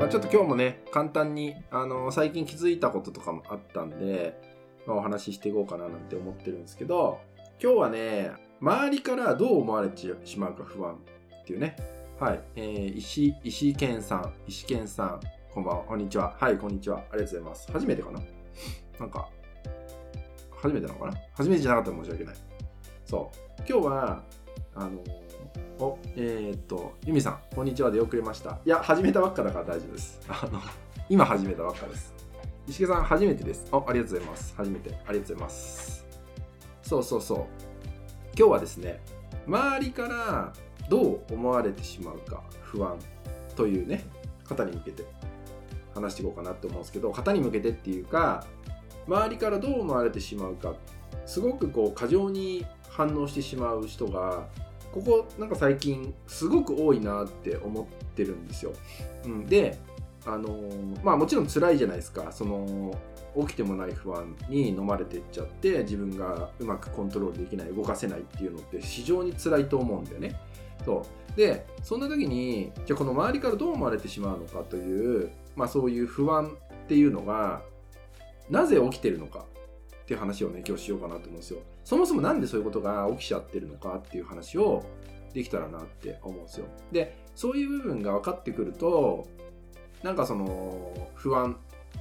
まあ、ちょっと今日もね、簡単に、あの最近気づいたこととかもあったんで、まあ、お話ししていこうかななんて思ってるんですけど、今日はね、周りからどう思われてしまうか不安っていうね、はい、えー、石、石井健さん、石健さん、こんばんは、こんにちは。はい、こんにちは。ありがとうございます。初めてかな？なんか、初めてなのかな？初めてじゃなかったら申し訳ない。そう。今日は、あのお、えー、っと、ユミさん、こんにちは。出遅れました。いや、始めたばっかだから大丈夫です。あの、今始めたばっかです。石毛さん、初めてです。あ、ありがとうございます。初めて。ありがとうございます。そうそうそう。今日はですね、周りからどう思われてしまうか不安というね、方に向けて話していこうかなって思うんですけど、方に向けてっていうか、周りからどう思われてしまうか、すごくこう過剰に反応してしまう人がここなんか最近すごく多いなって思ってるんですよ。うん、であのー、まあもちろん辛いじゃないですかその起きてもない不安に飲まれてっちゃって自分がうまくコントロールできない動かせないっていうのって非常に辛いと思うんだよね。そうでそんな時にじゃあこの周りからどう思われてしまうのかという、まあ、そういう不安っていうのがなぜ起きてるのかっていう話をね今日しようかなと思うんですよそもそも何でそういうことが起きちゃってるのかっていう話をできたらなって思うんですよでそういう部分が分かってくるとなんかその不安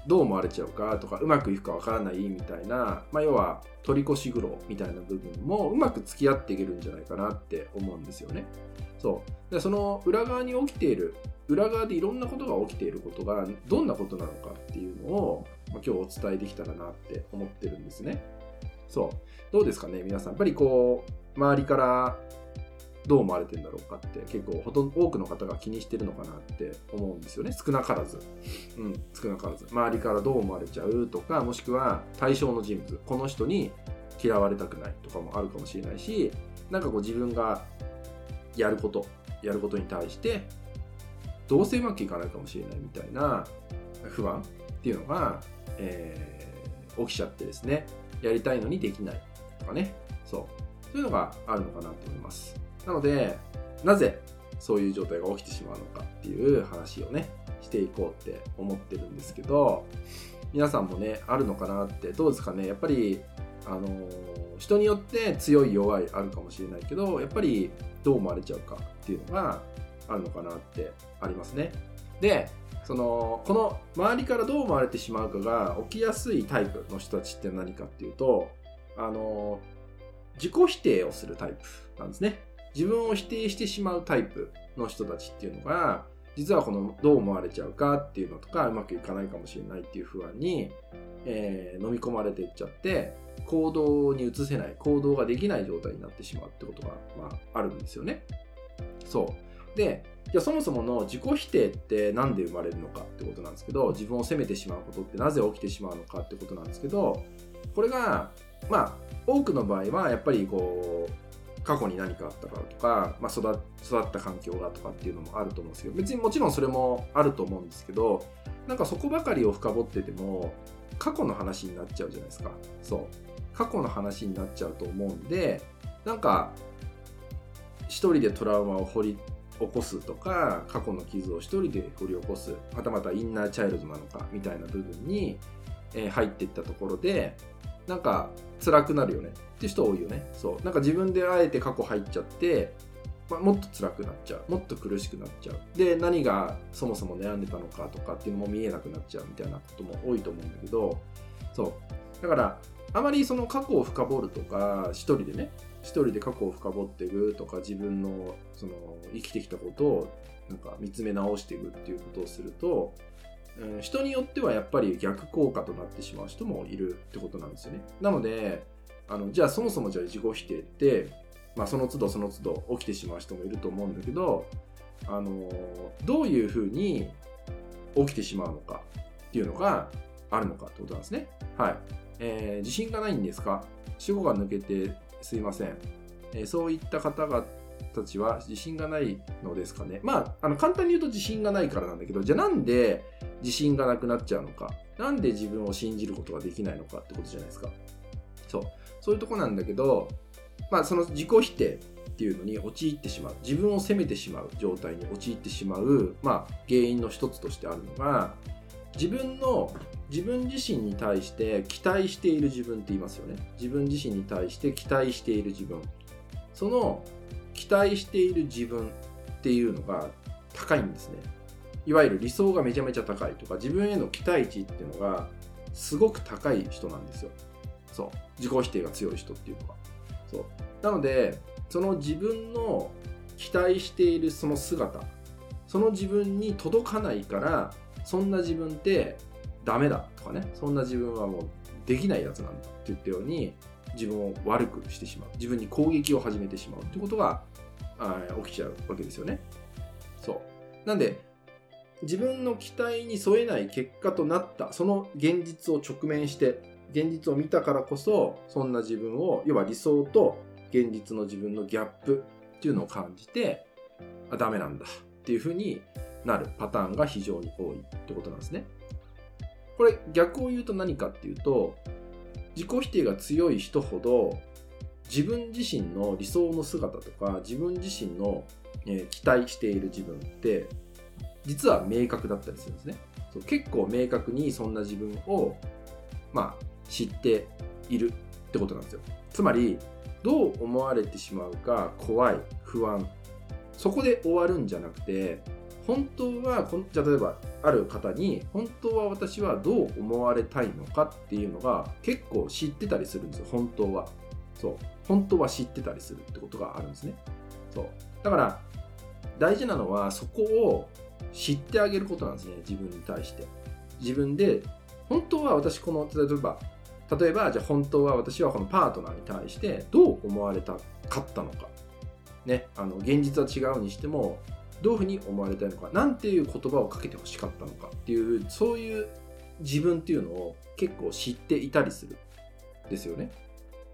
どう思われちゃうかとかうまくいくかわからないみたいな、まあ、要は取り越し苦労みたいな部分もうまく付き合っていけるんじゃないかなって思うんですよね。そうでその裏側に起きている裏側でいろんなことが起きていることがどんなことなのかっていうのをまあ、今日お伝えできたらなって思ってるんですね。そう。どうですかね皆さん。やっぱりこう、周りからどう思われてるんだろうかって結構ほとんど多くの方が気にしてるのかなって思うんですよね。少なからず。うん、少なからず。周りからどう思われちゃうとか、もしくは対象の人物、この人に嫌われたくないとかもあるかもしれないし、なんかこう自分がやること、やることに対して、どうせうまくいかないかもしれないみたいな不安っていうのがえー、起きちゃってですね、やりたいのにできないとかね、そう。そういうのがあるのかなと思います。なので、なぜそういう状態が起きてしまうのかっていう話をね、していこうって思ってるんですけど、皆さんもね、あるのかなって、どうですかね、やっぱり、あのー、人によって強い弱いあるかもしれないけど、やっぱりどう思われちゃうかっていうのがあるのかなってありますね。で、そのこの周りからどう思われてしまうかが起きやすいタイプの人たちって何かっていうとあの自己否定をするタイプなんですね。自分を否定してしまうタイプの人たちっていうのが実はこのどう思われちゃうかっていうのとかうまくいかないかもしれないっていう不安に、えー、飲み込まれていっちゃって行動に移せない行動ができない状態になってしまうってことが、まあ、あるんですよね。そう。でじゃあそもそもの自己否定って何で生まれるのかってことなんですけど自分を責めてしまうことってなぜ起きてしまうのかってことなんですけどこれがまあ多くの場合はやっぱりこう過去に何かあったからとか、まあ、育った環境がとかっていうのもあると思うんですけど別にもちろんそれもあると思うんですけどなんかそこばかりを深掘ってても過去の話になっちゃうじゃないですか。そう。過去の話になっちゃうと思うんでなんか一人でトラウマを掘り起こすとか過去の傷を一人で掘り起こすはたまたインナーチャイルドなのかみたいな部分に、え、入っていったところでなんか辛くなるよね。って人多いよね。そう。なんか自分であえて過去入っちゃって、まあ、もっと辛くなっちゃう。もっと苦しくなっちゃう。で何がそもそも悩んでたのかとかっていうのも見えなくなっちゃうみたいなことも多いと思うんだけどそう。だからあまりその過去を深掘るとか一人でね一人で過去を深掘っていくとか自分のその生きてきたことをなんか見つめ直していくっていうことをすると、うん、人によってはやっぱり逆効果となってしまう人もいるってことなんですよね。なのであのじゃあそもそもじゃあ自己否定って、まあ、その都度その都度起きてしまう人もいると思うんだけどあのどういうふうに起きてしまうのかっていうのがあるのかってことなんですね。はい。えー、自信がないんですか？主語が抜けてすいません。えー、そういった方々たちは自信がないのですかね？まあ、あの簡単に言うと自信がないからなんだけど、じゃあなんで自信がなくなっちゃうのか？なんで自分を信じることができないのかってことじゃないですか？そう。そういうとこなんだけど、まあ、その自己否定っていうのに陥ってしまう自分を責めてしまう状態に陥ってしまう、まあ、原因の一つとしてあるのが自分の自分自身に対して期待している自分って言いますよね。自分自身に対して期待している自分。その期待している自分っていうのが高いんですね。いわゆる理想がめちゃめちゃ高いとか自分への期待値っていうのがすごく高い人なんですよ。そう。自己否定が強い人っていうのは。そう。なのでその自分の期待しているその姿その自分に届かないからそんな自分ってダメだとかねそんな自分はもうできないやつなんだって言ったように自分を悪くしてしまう。自分に攻撃を始めてしまうってことが起きちゃうわけですよね。そう。なんで自分の期待に添えない結果となったその現実を直面して現実を見たからこそそんな自分を要は理想と現実の自分のギャップっていうのを感じてあダメなんだっていうふうになるパターンが非常に多いってことなんですね。これ逆を言うと何かっていうと自己否定が強い人ほど自分自身の理想の姿とか自分自身の、え期待している自分って実は明確だったりするんですね。そう結構明確にそんな自分を、まあ、知っているってことなんですよ。つまりどう思われてしまうか怖い不安そこで終わるんじゃなくて本当はじゃ例えばある方に本当は私はどう思われたいのかっていうのが結構知ってたりするんですよ。本当は。そう。本当は知ってたりするってことがあるんですね。そう。だから大事なのはそこを知ってあげることなんですね。自分に対して。自分で本当は私この例えば例えばじゃあ本当は私はこのパートナーに対してどう思われたかったのか。ね。あの現実は違うにしてもどういうふうに思われたいのか何ていう言葉をかけてほしかったのかっていうそういう自分っていうのを結構知っていたりするですよね。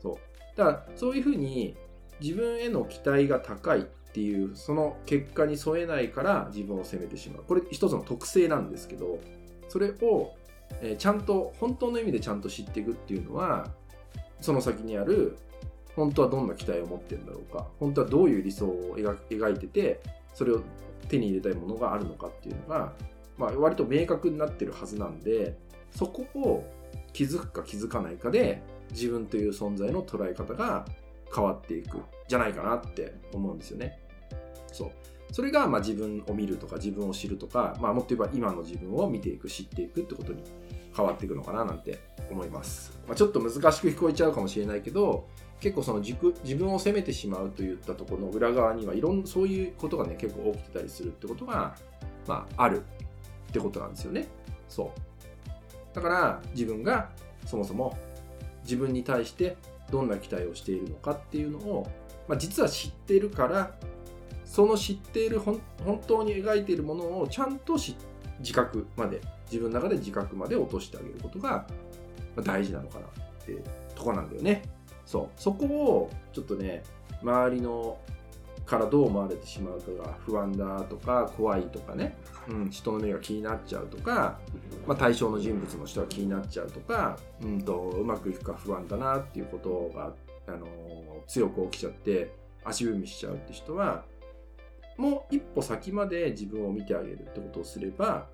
そう。だからそういうふうに自分への期待が高いっていうその結果に添えないから自分を責めてしまう。これ一つの特性なんですけどそれをえ、ちゃんと本当の意味でちゃんと知っていくっていうのはその先にある本当はどんな期待を持ってるんだろうか本当はどういう理想を描いててそれを手に入れたいものがあるのかっていうのが、まあ、割と明確になってるはずなんでそこを気づくか気づかないかで自分という存在の捉え方が変わっていくじゃないかなって思うんですよね。そうそれがま自分を見るとか自分を知るとか、まあ、もっと言えば今の自分を見ていく知っていくってことに変わっていくのかななんて思います、まあ、ちょっと難しく聞こえちゃうかもしれないけど結構その自自分を責めてしまうといったところの裏側にはいろんなそういうことがね結構起きてたりするってことが、まあ、あるってことなんですよね。そう。だから自分がそもそも自分に対してどんな期待をしているのかっていうのを、まあ、実は知っているからその知っている本当に描いているものをちゃんと自覚まで自分の中で自覚まで落としてあげることが大事なのかなってとこなんだよね。そう。そこをちょっとね周りのからどう思われてしまうかが不安だとか怖いとかね、うん、人の目が気になっちゃうとか、まあ、対象の人物の人が気になっちゃうとか、うんと、うまくいくか不安だなっていうことが、あの強く起きちゃって足踏みしちゃうって人はもう一歩先まで自分を見てあげるってことをすれば、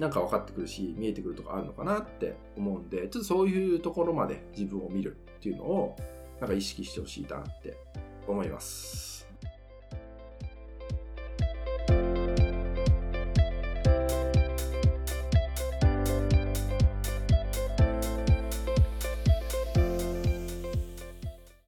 なんか分かってくるし、見えてくるとかあるのかなって思うんで、ちょっとそういうところまで自分を見るっていうのを、なんか意識してほしいなって思います。